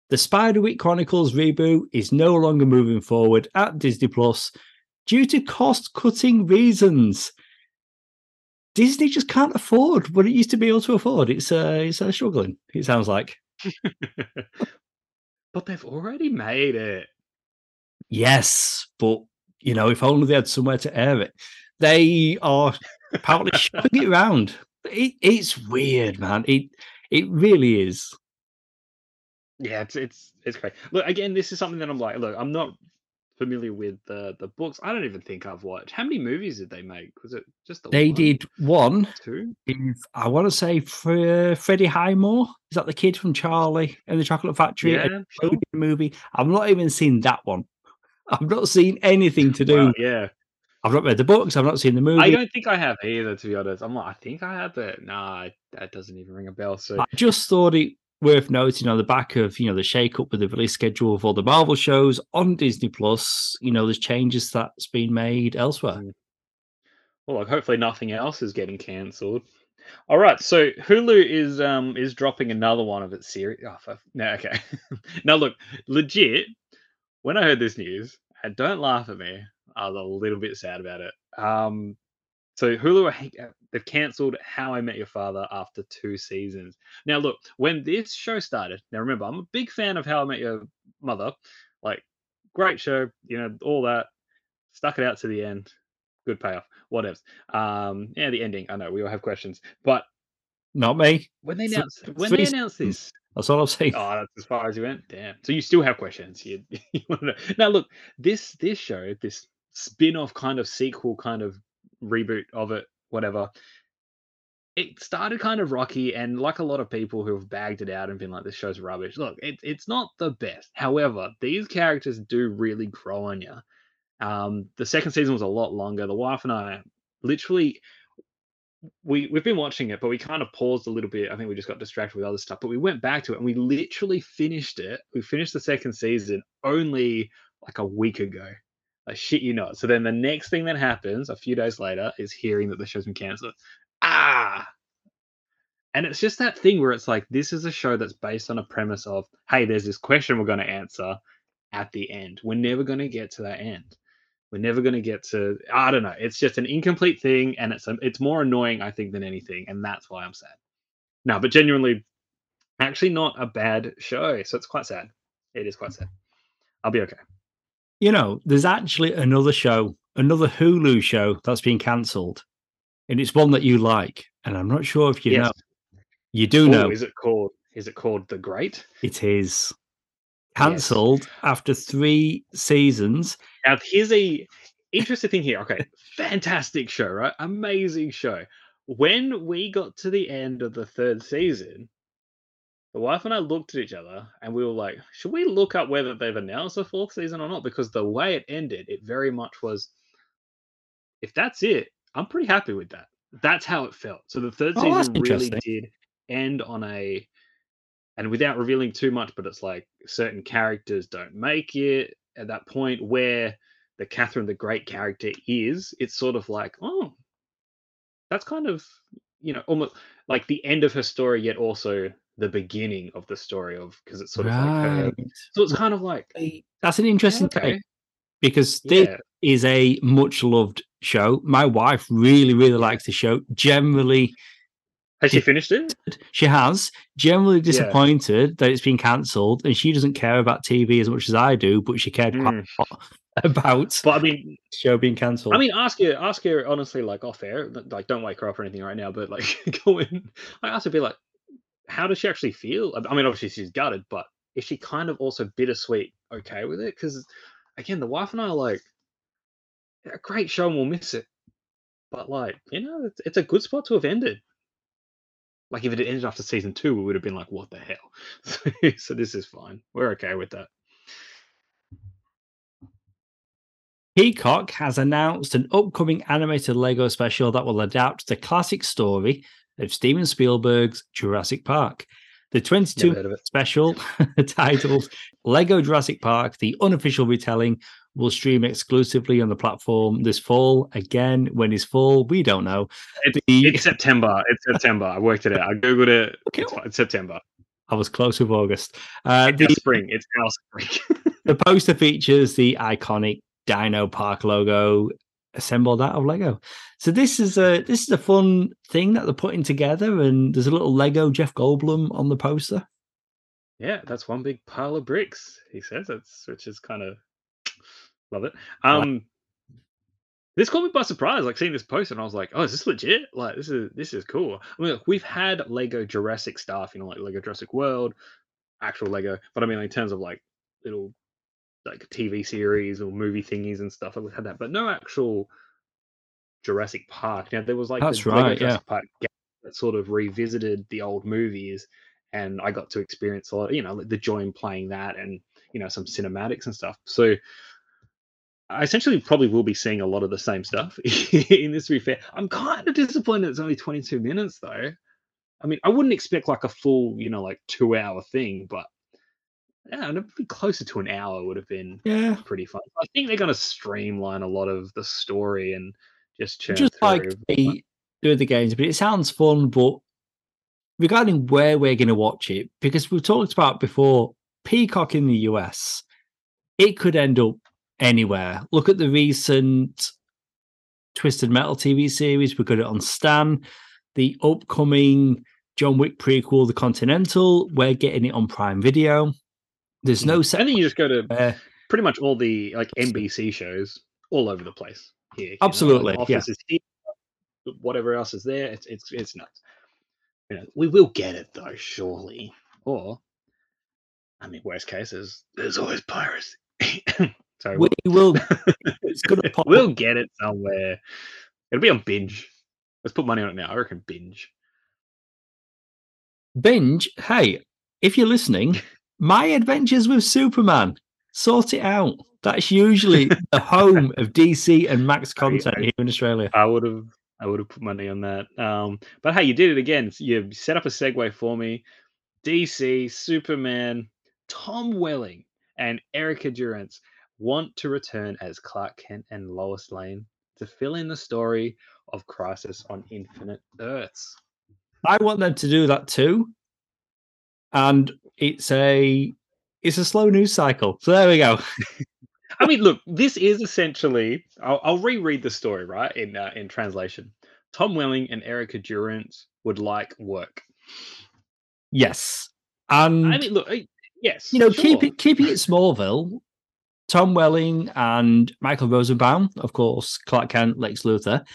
[SPEAKER 1] The Spiderwick Chronicles reboot is no longer moving forward at Disney Plus due to cost-cutting reasons. Disney just can't afford what it used to be able to afford. It's uh, it's uh, struggling. It sounds like.
[SPEAKER 2] but they've already made it.
[SPEAKER 1] Yes, but you know, if only they had somewhere to air it. They are apparently shopping it around. It, it's weird, man. It it really is.
[SPEAKER 2] Yeah, it's it's it's great. Look, again, this is something that I'm like, look, I'm not familiar with the the books. I don't even think I've watched. How many movies did they make? Was it just the
[SPEAKER 1] They
[SPEAKER 2] one?
[SPEAKER 1] did one.
[SPEAKER 2] two?
[SPEAKER 1] I want to say Fre- Freddie Highmore. Is that the kid from Charlie and the Chocolate Factory?
[SPEAKER 2] Yeah, sure.
[SPEAKER 1] movie. I've not even seen that one. I've not seen anything to do.
[SPEAKER 2] Wow, yeah.
[SPEAKER 1] I've not read the books. I've not seen the movie.
[SPEAKER 2] I don't think I have either, to be honest. I'm like, I think I had that. Nah, that doesn't even ring a bell. So
[SPEAKER 1] I just thought it worth noting on the back of you know the shake up with the release schedule of all the Marvel shows on Disney Plus. You know, there's changes that's been made elsewhere.
[SPEAKER 2] Mm. well, like hopefully nothing else is getting cancelled. All right, so Hulu is um is dropping another one of its series. Oh, no, okay. now look, legit. When I heard this news, and don't laugh at me, I was a little bit sad about it. Um, so Hulu, they've cancelled How I Met Your Father after two seasons. Now look, when this show started, now remember, I'm a big fan of How I Met Your Mother. Like, great show, you know, all that. Stuck it out to the end. Good payoff. Whatever. Um, yeah, the ending. I know we all have questions, but
[SPEAKER 1] Not me.
[SPEAKER 2] when they announced when they announced this,
[SPEAKER 1] That's all I'm saying.
[SPEAKER 2] oh, that's as far as you went. Damn. So you still have questions. You, you want to know. Now look, this this show, this spin-off kind of sequel, kind of reboot of it, whatever. It started kind of rocky, and like a lot of people who have bagged it out and been like, "This show's rubbish." Look, it, it's not the best. However, these characters do really grow on you. Um, the second season was a lot longer. The wife and I literally we we've been watching it, but we kind of paused a little bit. I think we just got distracted with other stuff. But we went back to it and we literally finished it. We finished the second season only like a week ago. I shit you not. So then the next thing that happens a few days later is hearing that the show's been cancelled. Ah. And it's just that thing where it's like, this is a show that's based on a premise of, hey, there's this question we're going to answer at the end. We're never going to get to that end. We're never going to get to. I don't know. It's just an incomplete thing, and it's um, it's more annoying, I think, than anything, and that's why I'm sad. No, but genuinely, actually, not a bad show. So it's quite sad. It is quite sad. I'll be okay.
[SPEAKER 1] You know, there's actually another show, another Hulu show that's been cancelled, and it's one that you like. And I'm not sure if you know. You do know
[SPEAKER 2] Is it called? Is it called The Great?
[SPEAKER 1] it is cancelled after three seasons.
[SPEAKER 2] Now, here's a interesting thing here. Okay, fantastic show, right? Amazing show. When we got to the end of the third season, the wife and I looked at each other and we were like, should we look up whether they've announced a fourth season or not? Because the way it ended, it very much was, if that's it, I'm pretty happy with that. That's how it felt. So the third
[SPEAKER 1] Oh,
[SPEAKER 2] season really did end on a, and without revealing too much, but it's like certain characters don't make it at that point where the Catherine the Great character is. It's sort of like, oh, that's kind of, you know, almost like the end of her story, yet also the beginning of the story of because it's sort of like her. So it's kind of like,
[SPEAKER 1] That's an interesting
[SPEAKER 2] okay,
[SPEAKER 1] take because this
[SPEAKER 2] yeah,
[SPEAKER 1] is a much loved show. My wife really, really likes the show. Generally,
[SPEAKER 2] has she finished it?
[SPEAKER 1] she has. Generally
[SPEAKER 2] Yeah.
[SPEAKER 1] disappointed that it's been cancelled, and she doesn't care about TV as much as I do, but she cared quite
[SPEAKER 2] Mm.
[SPEAKER 1] a lot about
[SPEAKER 2] But I mean,
[SPEAKER 1] the show being cancelled.
[SPEAKER 2] I mean, ask her, ask her honestly, like off air, like don't wake her up or anything right now, but like go in. I asked her, be like, how does she actually feel? I mean, obviously she's gutted, but is she kind of also bittersweet okay with it? Because again, the wife and I are like, a great show and we'll miss it, but like, you know, it's, it's a good spot to have ended. Like if it had ended after season two, we would have been like, what the hell? So, so this is fine. We're okay with that.
[SPEAKER 1] Peacock has announced an upcoming animated Lego special that will adapt the classic story of Steven Spielberg's Jurassic Park. The 22 special titled Lego Jurassic Park, the unofficial retelling, will stream exclusively on the platform this fall. Again, when is fall? We don't know.
[SPEAKER 2] It's, the... it's September. It's September. I worked it out. I googled it. Okay. It's, it's September.
[SPEAKER 1] I was close with August. Uh,
[SPEAKER 2] the spring. It's our spring.
[SPEAKER 1] the poster features the iconic Dino Park logo assembled out of Lego. So this is a this is a fun thing that they're putting together, and there's a little Lego Jeff Goldblum on the poster.
[SPEAKER 2] Yeah, that's one big pile of bricks. He says it's which is kind of love it. Um, this caught me by surprise. Like seeing this poster, and I was like, "Oh, is this legit? Like this is this is cool." I mean, look, we've had Lego Jurassic stuff, you know, like Lego Jurassic World, actual Lego, but I mean, in terms of like little like TV series or movie thingies and stuff, we've had that, but no actual Jurassic Park. Now there was like
[SPEAKER 1] that's right, Jurassic yeah. Park
[SPEAKER 2] that sort of revisited the old movies, and I got to experience a lot, you know, the joy in playing that, and you know, some cinematics and stuff. So I essentially probably will be seeing a lot of the same stuff in this. To be fair, I'm kind of disappointed it's only 22 minutes though. I mean, I wouldn't expect like a full, you know, like two hour thing, but yeah, be closer to an hour would have been
[SPEAKER 1] yeah
[SPEAKER 2] pretty fun. I think they're going to streamline a lot of the story and just
[SPEAKER 1] just like they do the games, but it sounds fun. But regarding where we're going to watch it, because we've talked about before, Peacock in the US, it could end up anywhere. Look at the recent Twisted Metal TV series. We got it on Stan. The upcoming John Wick prequel, The Continental. We're getting it on Prime Video. There's no.
[SPEAKER 2] Set- I think you just go to uh, pretty much all the like NBC shows all over the place here.
[SPEAKER 1] Absolutely, know, like yeah. Here,
[SPEAKER 2] whatever else is there, it's it's it's nuts. You know, we will get it though, surely. Or, I mean, worst case is there's always piracy.
[SPEAKER 1] Sorry, we will. It's
[SPEAKER 2] gonna pop. we'll get it somewhere. It'll be on binge. Let's put money on it now. I reckon binge.
[SPEAKER 1] Binge. Hey, if you're listening, my adventures with Superman. Sort it out. That's usually the home of DC and Max content here in Australia.
[SPEAKER 2] I would have. I would have put money on that. Um, but hey, you did it again. You set up a segue for me. DC, Superman, Tom Welling, and Erica Durance want to return as Clark Kent and Lois Lane to fill in the story of Crisis on Infinite Earths.
[SPEAKER 1] I want them to do that too. And it's a it's a slow news cycle. So there we go.
[SPEAKER 2] I mean, look, this is essentially. I'll, I'll reread the story right in uh, in translation. Tom Welling and Erica Durance would like work.
[SPEAKER 1] Yes, and
[SPEAKER 2] I mean, look, yes,
[SPEAKER 1] you know, sure. keep it keeping it Smallville Tom Welling and Michael Rosenbaum, of course, Clark Kent, Lex Luthor,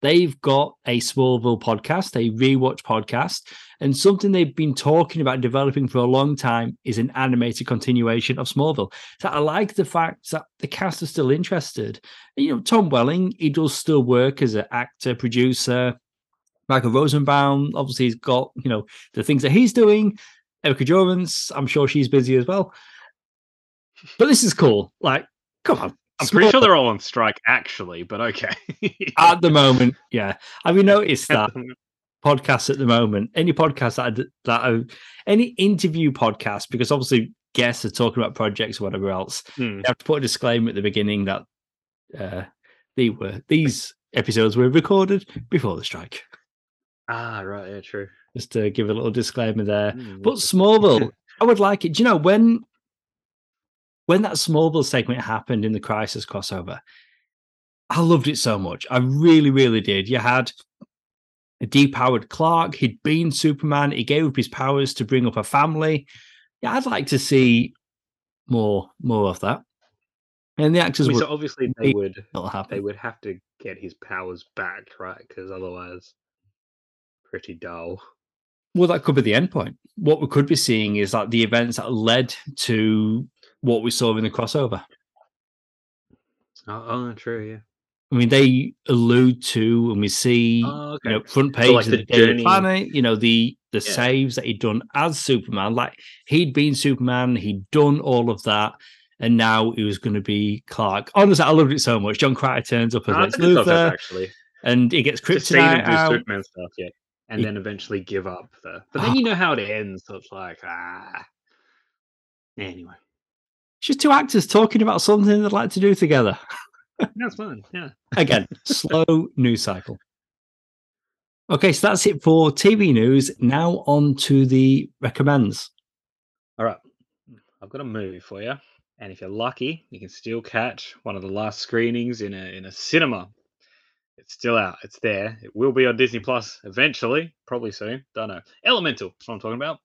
[SPEAKER 1] they've got a Smallville podcast, a rewatch podcast, and something they've been talking about developing for a long time is an animated continuation of Smallville. So I like the fact that the cast are still interested. You know, Tom Welling, he does still work as an actor, producer. Michael Rosenbaum, obviously, he's got, you know, the things that he's doing. Erica Durance, I'm sure she's busy as well. But this is cool. Like, come on.
[SPEAKER 2] I'm pretty sure they're all on strike, actually, but okay.
[SPEAKER 1] at the moment, yeah. Have you noticed that podcasts at the moment? Any podcast that are, that are any interview podcast, because obviously guests are talking about projects or whatever else. Hmm. have to put a disclaimer at the beginning that uh, they were these episodes were recorded before the strike.
[SPEAKER 2] Ah, right, yeah, true.
[SPEAKER 1] Just to give a little disclaimer there. Mm. But Smallville, I would like it. Do you know when when that Smallville segment happened in the Crisis crossover, I loved it so much. I really, really did. You had a depowered Clark. He'd been Superman. He gave up his powers to bring up a family. Yeah, I'd like to see more, more of that. And the actors I
[SPEAKER 2] mean, so obviously they would they would have to get his powers back, right? Because otherwise, pretty dull.
[SPEAKER 1] Well, that could be the end point. What we could be seeing is like the events that led to what we saw in the crossover.
[SPEAKER 2] Oh, oh true, yeah.
[SPEAKER 1] I mean, they allude to, and we see, oh, okay. you know, front page so like of the, Daily Planet. You know, the the yeah. saves that he'd done as Superman. Like he'd been Superman, he'd done all of that, and now he was going to be Clark. Honestly, I loved it so much. Jon Cryer turns up as Lex Luthor, actually, and he gets kryptonite out.
[SPEAKER 2] Superman stuff, yeah. and then eventually give up the. But then you know how it ends, so it's like ah. Anyway,
[SPEAKER 1] just two actors talking about something they'd like to do together.
[SPEAKER 2] that's fine. Yeah.
[SPEAKER 1] Again, slow news cycle. Okay, so that's it for TV news. Now on to the recommends.
[SPEAKER 2] All right, I've got a movie for you, and if you're lucky, you can still catch one of the last screenings in a in a cinema. It's still out. It's there. It will be on Disney Plus eventually, probably soon. Don't know. Elemental. That's what I'm talking about.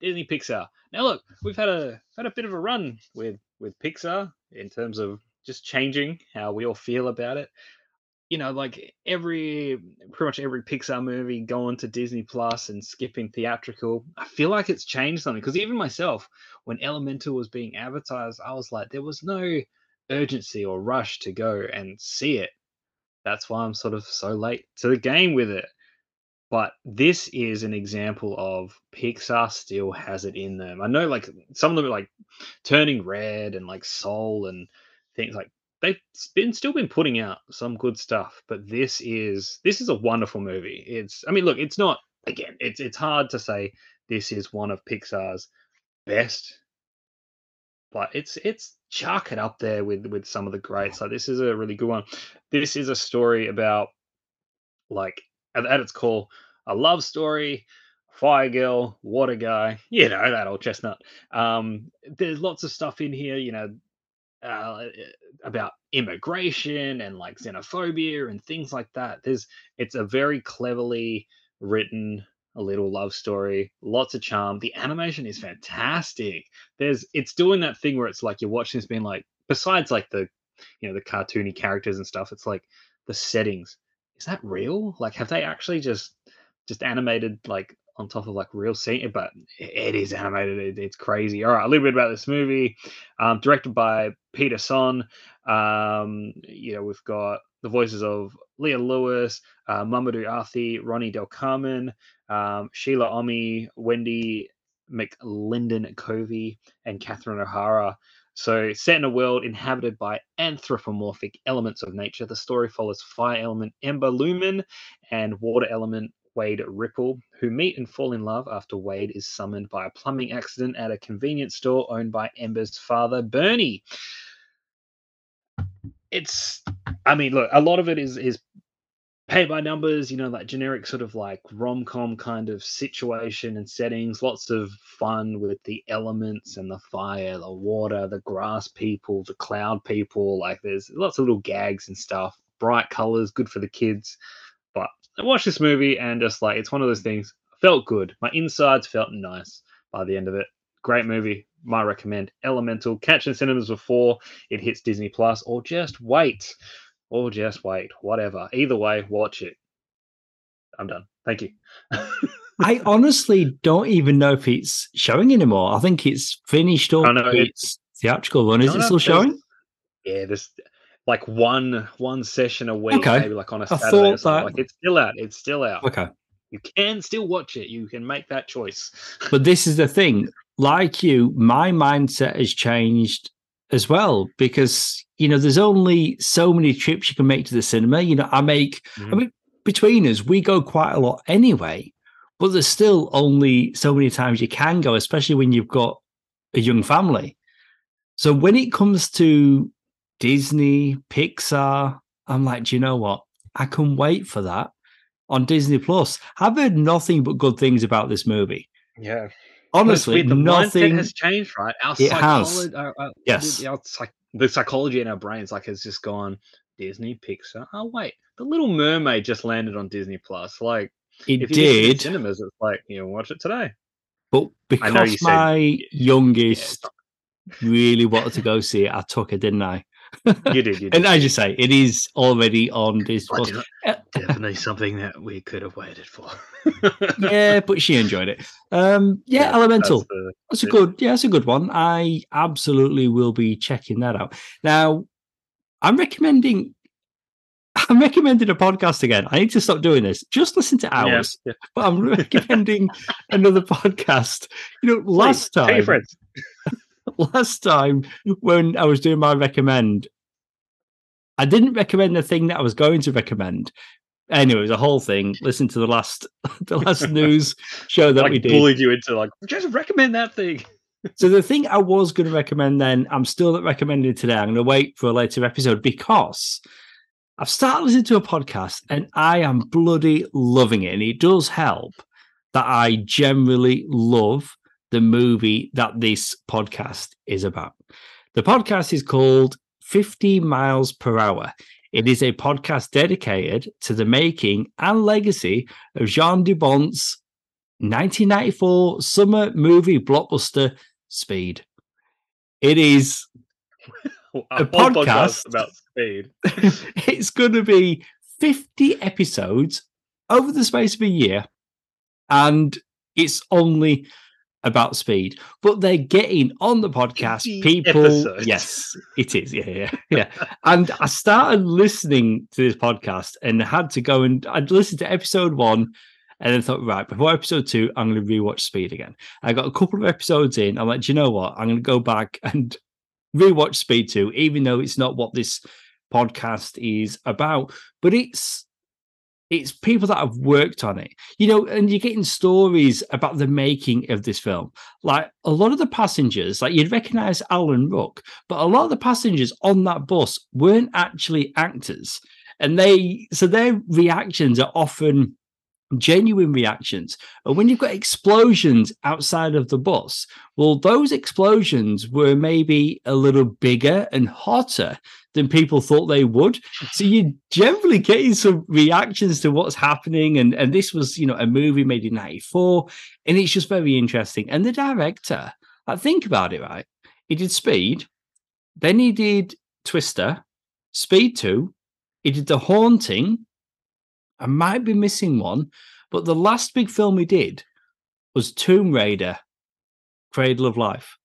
[SPEAKER 2] Disney Pixar. Now look, we've had a had a bit of a run with with Pixar in terms of just changing how we all feel about it. You know, like every pretty much every Pixar movie going to Disney Plus and skipping theatrical. I feel like it's changed something because even myself, when Elemental was being advertised, I was like, there was no urgency or rush to go and see it. That's why I'm sort of so late to the game with it. But this is an example of Pixar still has it in them. I know, like some of them are like turning red and like Soul and things like they've been still been putting out some good stuff. But this is this is a wonderful movie. It's I mean, look, it's not again. It's it's hard to say this is one of Pixar's best but it's it's chuck it up there with with some of the greats. Like this is a really good one. This is a story about like at, its core a love story, fire girl, water guy. You know that old chestnut. Um, there's lots of stuff in here. You know. Uh, about immigration and like xenophobia and things like that. There's it's a very cleverly written a little love story, lots of charm. The animation is fantastic. There's it's doing that thing where it's like you're watching this being like besides like the you know the cartoony characters and stuff, it's like the settings. Is that real? Like have they actually just just animated like on top of like real scene? But it is animated. It, it's crazy. All right, a little bit about this movie. Um, directed by Peter Sohn. Um, you know, we've got the voices of Leah Lewis, uh, Mamoudou Athie, Ronnie Del Carmen, um, Shila Ommi, Wendy McLinden Covey, and Catherine O'Hara. So, set in a world inhabited by anthropomorphic elements of nature, the story follows fire element Ember Lumen and water element Wade Ripple, who meet and fall in love after Wade is summoned by a plumbing accident at a convenience store owned by Ember's father, Bernie. It's, I mean, look, a lot of it is is pay by numbers, you know, like generic sort of like rom com kind of situation and settings. Lots of fun with the elements and the fire, the water, the grass people, the cloud people. Like there's lots of little gags and stuff. Bright colors, good for the kids. I watched this movie and just like it's one of those things. Felt good. My insides felt nice by the end of it. Great movie. My recommend. Elemental. Catch in cinemas before it hits Disney Plus, or just wait or just wait, whatever. Either way, watch it. I'm done. Thank you.
[SPEAKER 1] I honestly don't even know if it's showing anymore. I think it's finished.
[SPEAKER 2] Oh, no,
[SPEAKER 1] its theatrical run. Is it still showing?
[SPEAKER 2] Yeah, there's like one one session a week,
[SPEAKER 1] Okay.
[SPEAKER 2] maybe like on a Saturday.
[SPEAKER 1] thought
[SPEAKER 2] or something.
[SPEAKER 1] that-
[SPEAKER 2] Like it's still out. It's still out.
[SPEAKER 1] Okay.
[SPEAKER 2] You can still watch it. You can make that choice.
[SPEAKER 1] But this is the thing. Like you, my mindset has changed as well because you know there's only so many trips you can make to the cinema. You know, I make I
[SPEAKER 2] Mhm.
[SPEAKER 1] mean between us, we go quite a lot anyway, but there's still only so many times you can go, especially when you've got a young family. So when it comes to Disney, Pixar, I'm like, do you know what? I can wait for that on Disney Plus. I've heard nothing but good things about this movie.
[SPEAKER 2] Yeah.
[SPEAKER 1] Honestly,
[SPEAKER 2] the
[SPEAKER 1] nothing.
[SPEAKER 2] has changed, right? Our
[SPEAKER 1] It has.
[SPEAKER 2] psychology, uh, uh, our, our,
[SPEAKER 1] Yes.
[SPEAKER 2] our the psychology in our brains, like, has just gone Disney, Pixar. Oh wait, The Little Mermaid just landed on Disney Plus. Like,
[SPEAKER 1] It
[SPEAKER 2] if you miss it
[SPEAKER 1] did,
[SPEAKER 2] cinemas, it's like you know, watch it today.
[SPEAKER 1] but
[SPEAKER 2] I know you
[SPEAKER 1] because
[SPEAKER 2] said-
[SPEAKER 1] my
[SPEAKER 2] yeah,
[SPEAKER 1] youngest really wanted to go see it, I took her, didn't I?
[SPEAKER 2] You did, you did.
[SPEAKER 1] And as you say, it is already on Disney
[SPEAKER 2] But
[SPEAKER 1] Plus.
[SPEAKER 2] you know,
[SPEAKER 1] Uh,
[SPEAKER 2] definitely something that we could have waited for.
[SPEAKER 1] yeah, but she enjoyed it. Um, yeah,
[SPEAKER 2] Yeah,
[SPEAKER 1] Elemental.
[SPEAKER 2] That's the-
[SPEAKER 1] That's a good, yeah, that's a good one. I absolutely will be checking that out. Now, I'm recommending, I'm recommending a podcast again. I need to stop doing this. Just listen to ours.
[SPEAKER 2] yeah.
[SPEAKER 1] But I'm recommending another podcast. You know,
[SPEAKER 2] Please,
[SPEAKER 1] last
[SPEAKER 2] your
[SPEAKER 1] time,
[SPEAKER 2] friends.
[SPEAKER 1] last time when I was doing my recommend, I didn't recommend the thing that I was going to recommend Anyway, it was a whole thing. Listen to the last the last news show that
[SPEAKER 2] like
[SPEAKER 1] we did.
[SPEAKER 2] bullied you into like just recommend that thing.
[SPEAKER 1] So the thing I was going to recommend then, I'm still not recommending today. I'm going to wait for a later episode because I've started listening to a podcast and I am bloody loving it. And it does help that I generally love the movie that this podcast is about. The podcast is called 50 Miles Per Hour. It is a podcast dedicated to the making and legacy of Jan de Bont's 1994 summer movie blockbuster Speed. It is
[SPEAKER 2] a,
[SPEAKER 1] podcast.
[SPEAKER 2] about speed.
[SPEAKER 1] it's going to be 50 episodes over the space of a year, and it's only about speed. But they're getting on the podcast people. Yes, it is. Yeah, yeah, yeah. and I started listening to this podcast and had to go and I'd listened to episode one. And then thought, right, before episode two, I'm going to rewatch Speed again. I got a couple of episodes in. I'm like, do you know what? I'm going to go back and rewatch Speed 2, even though it's not what this podcast is about. But it's it's people that have worked on it, you know, and you're getting stories about the making of this film. Like a lot of the passengers, like you'd recognize Alan Ruck, but a lot of the passengers on that bus weren't actually actors. And they, so their reactions are often genuine reactions. And when you've got explosions outside of the bus, well, those explosions were maybe a little bigger and hotter than people thought they would. So you're generally getting some reactions to what's happening. And, and this was, you know, a movie made in 94, and it's just very interesting. And the director, like, think about it, right? He did Speed, then he did Twister, Speed 2, he did The Haunting. I might be missing one, but the last big film he did was Tomb Raider, Cradle of Life.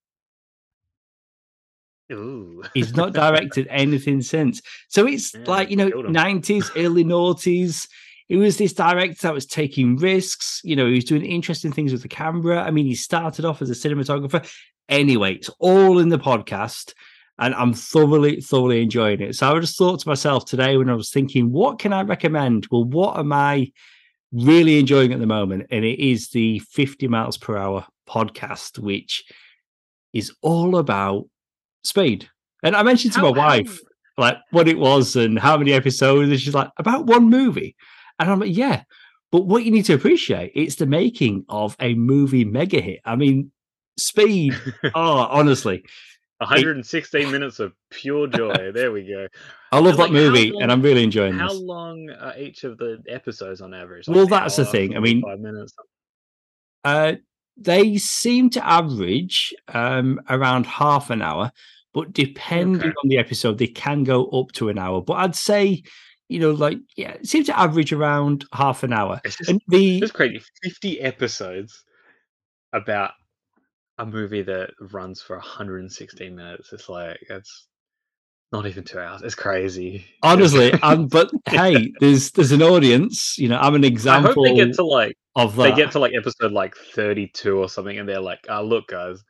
[SPEAKER 2] Ooh.
[SPEAKER 1] He's not directed anything since. So it's
[SPEAKER 2] Yeah,
[SPEAKER 1] like, you know, 90s, early noughties. He was this director that was taking risks. You know, he was doing interesting things with the camera. I mean, he started off as a cinematographer. Anyway, it's all in the podcast. And I'm thoroughly, thoroughly enjoying it. So I just thought to myself today when I was thinking, what can I recommend? Well, what am I really enjoying at the moment? And it is the 50 miles per hour podcast, which is all about speed. And I mentioned to
[SPEAKER 2] How-
[SPEAKER 1] my wife like what it was and how many episodes, and she's like, about one movie. And I'm like, yeah. But what you need to appreciate, it's the making of a movie mega hit. I mean, speed. oh, honestly,
[SPEAKER 2] 116 minutes of pure joy. There we go.
[SPEAKER 1] I love
[SPEAKER 2] And,
[SPEAKER 1] that
[SPEAKER 2] like,
[SPEAKER 1] movie,
[SPEAKER 2] long-
[SPEAKER 1] and I'm really enjoying
[SPEAKER 2] How
[SPEAKER 1] this.
[SPEAKER 2] long are each of the episodes on average?
[SPEAKER 1] Well,
[SPEAKER 2] an
[SPEAKER 1] that's the thing. I mean-
[SPEAKER 2] 45 minutes.
[SPEAKER 1] Uh, they seem to average um, around half an hour, but depending
[SPEAKER 2] Okay.
[SPEAKER 1] on the episode, they can go up to an hour. But I'd say, you know, like yeah, it seems to average around half an hour.
[SPEAKER 2] It's just,
[SPEAKER 1] And the
[SPEAKER 2] it's crazy. 50 episodes about a movie that runs for 116 minutes. It's like, it's not even two hours. It's crazy.
[SPEAKER 1] honestly, um, but hey, there's there's an audience. You know, I'm an example.
[SPEAKER 2] I
[SPEAKER 1] example
[SPEAKER 2] hope they get to like
[SPEAKER 1] of that.
[SPEAKER 2] they get to like episode like 32 or something and they're like uh, look guys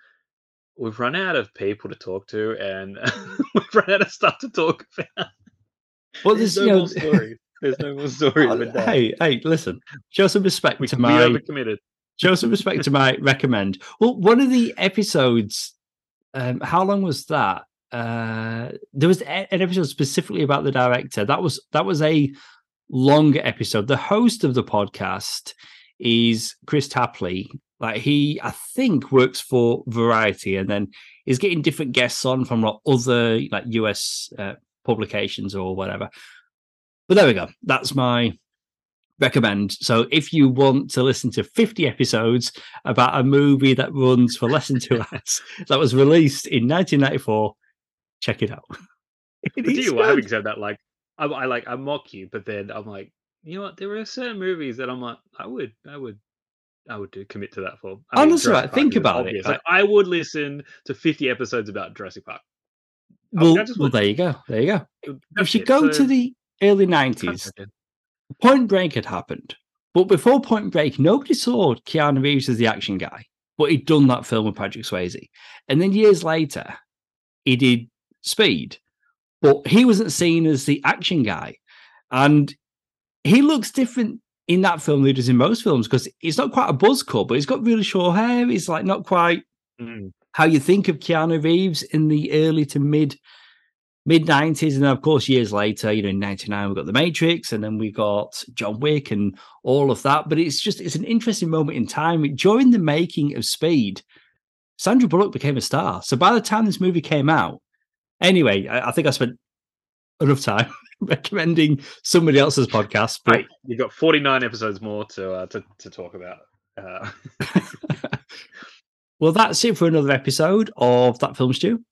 [SPEAKER 2] we've run out of people to talk to and we've run out of stuff to talk about
[SPEAKER 1] well,
[SPEAKER 2] there's
[SPEAKER 1] there's,
[SPEAKER 2] no
[SPEAKER 1] you
[SPEAKER 2] more stories there's no more stories
[SPEAKER 1] Oh, hey, hey, listen, show some respect
[SPEAKER 2] we,
[SPEAKER 1] to
[SPEAKER 2] we
[SPEAKER 1] my
[SPEAKER 2] overcommitted
[SPEAKER 1] show some respect to my recommend. Well, one of the episodes, um, how long was that? Uh, there was an episode specifically about the director. That was that was a longer episode. The host of the podcast is Kris Tapley. Like he, I think, works for Variety, and then is getting different guests on from like other like US uh, publications or whatever. But there we go. That's my recommend. So if you want to listen to 50 episodes about a movie that runs for less than two hours that was released in 1994, check it out. It
[SPEAKER 2] but
[SPEAKER 1] is
[SPEAKER 2] you having
[SPEAKER 1] good.
[SPEAKER 2] said that like I, I like i mock you but then i'm like you know what there are certain movies that i'm like i would i would I would do commit to that for. I mean,
[SPEAKER 1] Honestly,
[SPEAKER 2] Jurassic
[SPEAKER 1] right, think about it,
[SPEAKER 2] obvious.
[SPEAKER 1] like-
[SPEAKER 2] Like, I would listen to 50 episodes about Jurassic Park.
[SPEAKER 1] Well, well, there you go. There you go.
[SPEAKER 2] It-
[SPEAKER 1] If you
[SPEAKER 2] it.
[SPEAKER 1] go
[SPEAKER 2] So,
[SPEAKER 1] to the early 90s,
[SPEAKER 2] imagine.
[SPEAKER 1] Point Break had happened. But before Point Break, nobody saw Keanu Reeves as the action guy, but he'd done that film with Patrick Swayze. And then years later, he did Speed, but he wasn't seen as the action guy. And he looks different in that film than he does in most films because he's not quite a buzz cut, but he's got really short hair. He's like not quite
[SPEAKER 2] Mm.
[SPEAKER 1] how you think of Keanu Reeves in the early to mid mid nineties, and then of course years later, you know, in ninety nine we got The Matrix, and then we got John Wick and all of that. But it's just it's an interesting moment in time during the making of Speed. Sandra Bullock became a star. So by the time this movie came out, anyway, I, I think I spent enough time recommending somebody else's podcast. But
[SPEAKER 2] you've got 49 episodes more to uh, to, to talk about. Uh,
[SPEAKER 1] well, that's it for another episode of that film stew.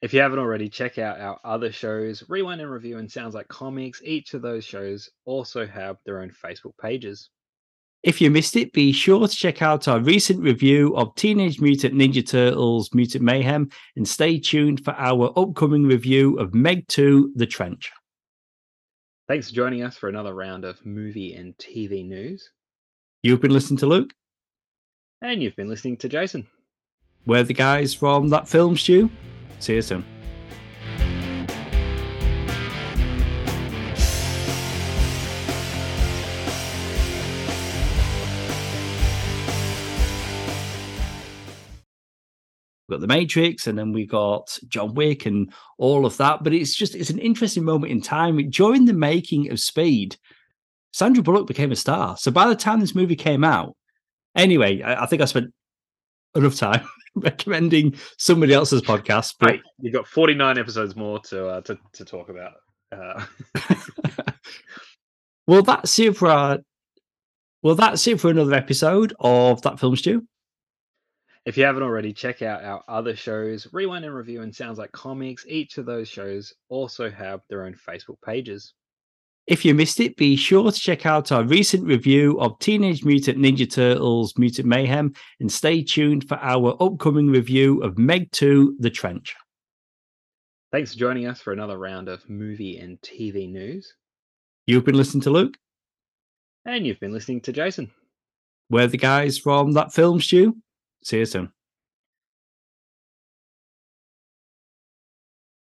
[SPEAKER 2] If you haven't already, check out our other shows, Rewind and Review and Sounds Like Comics. Each of those shows also have their own Facebook pages.
[SPEAKER 1] If you missed it, be sure to check out our recent review of Teenage Mutant Ninja Turtles Mutant Mayhem and stay tuned for our upcoming review of Meg 2 The Trench.
[SPEAKER 2] Thanks for joining us for another round of movie and TV news.
[SPEAKER 1] You've been listening to Luke.
[SPEAKER 2] And you've been listening to Jason.
[SPEAKER 1] We're the guys from that film stew. See you soon. we got the Matrix, and then we got John Wick and all of that. But it's just it's an interesting moment in time during the making of Speed. Sandra Bullock became a star. So by the time this movie came out, anyway, I, I think I spent enough time recommending somebody else's podcast. But
[SPEAKER 2] you've got 49 episodes more to uh, to, to talk about. Uh,
[SPEAKER 1] well, that's it for our. Well, that's it for another episode of that film stew.
[SPEAKER 2] If you haven't already, check out our other shows, Rewind and Review and Sounds Like Comics. Each of those shows also have their own Facebook pages.
[SPEAKER 1] If you missed it, be sure to check out our recent review of Teenage Mutant Ninja Turtles Mutant Mayhem and stay tuned for our upcoming review of Meg 2 The Trench.
[SPEAKER 2] Thanks for joining us for another round of movie and TV news.
[SPEAKER 1] You've been listening to Luke.
[SPEAKER 2] And you've been listening to Jason.
[SPEAKER 1] We're the guys from that film stew. See you soon.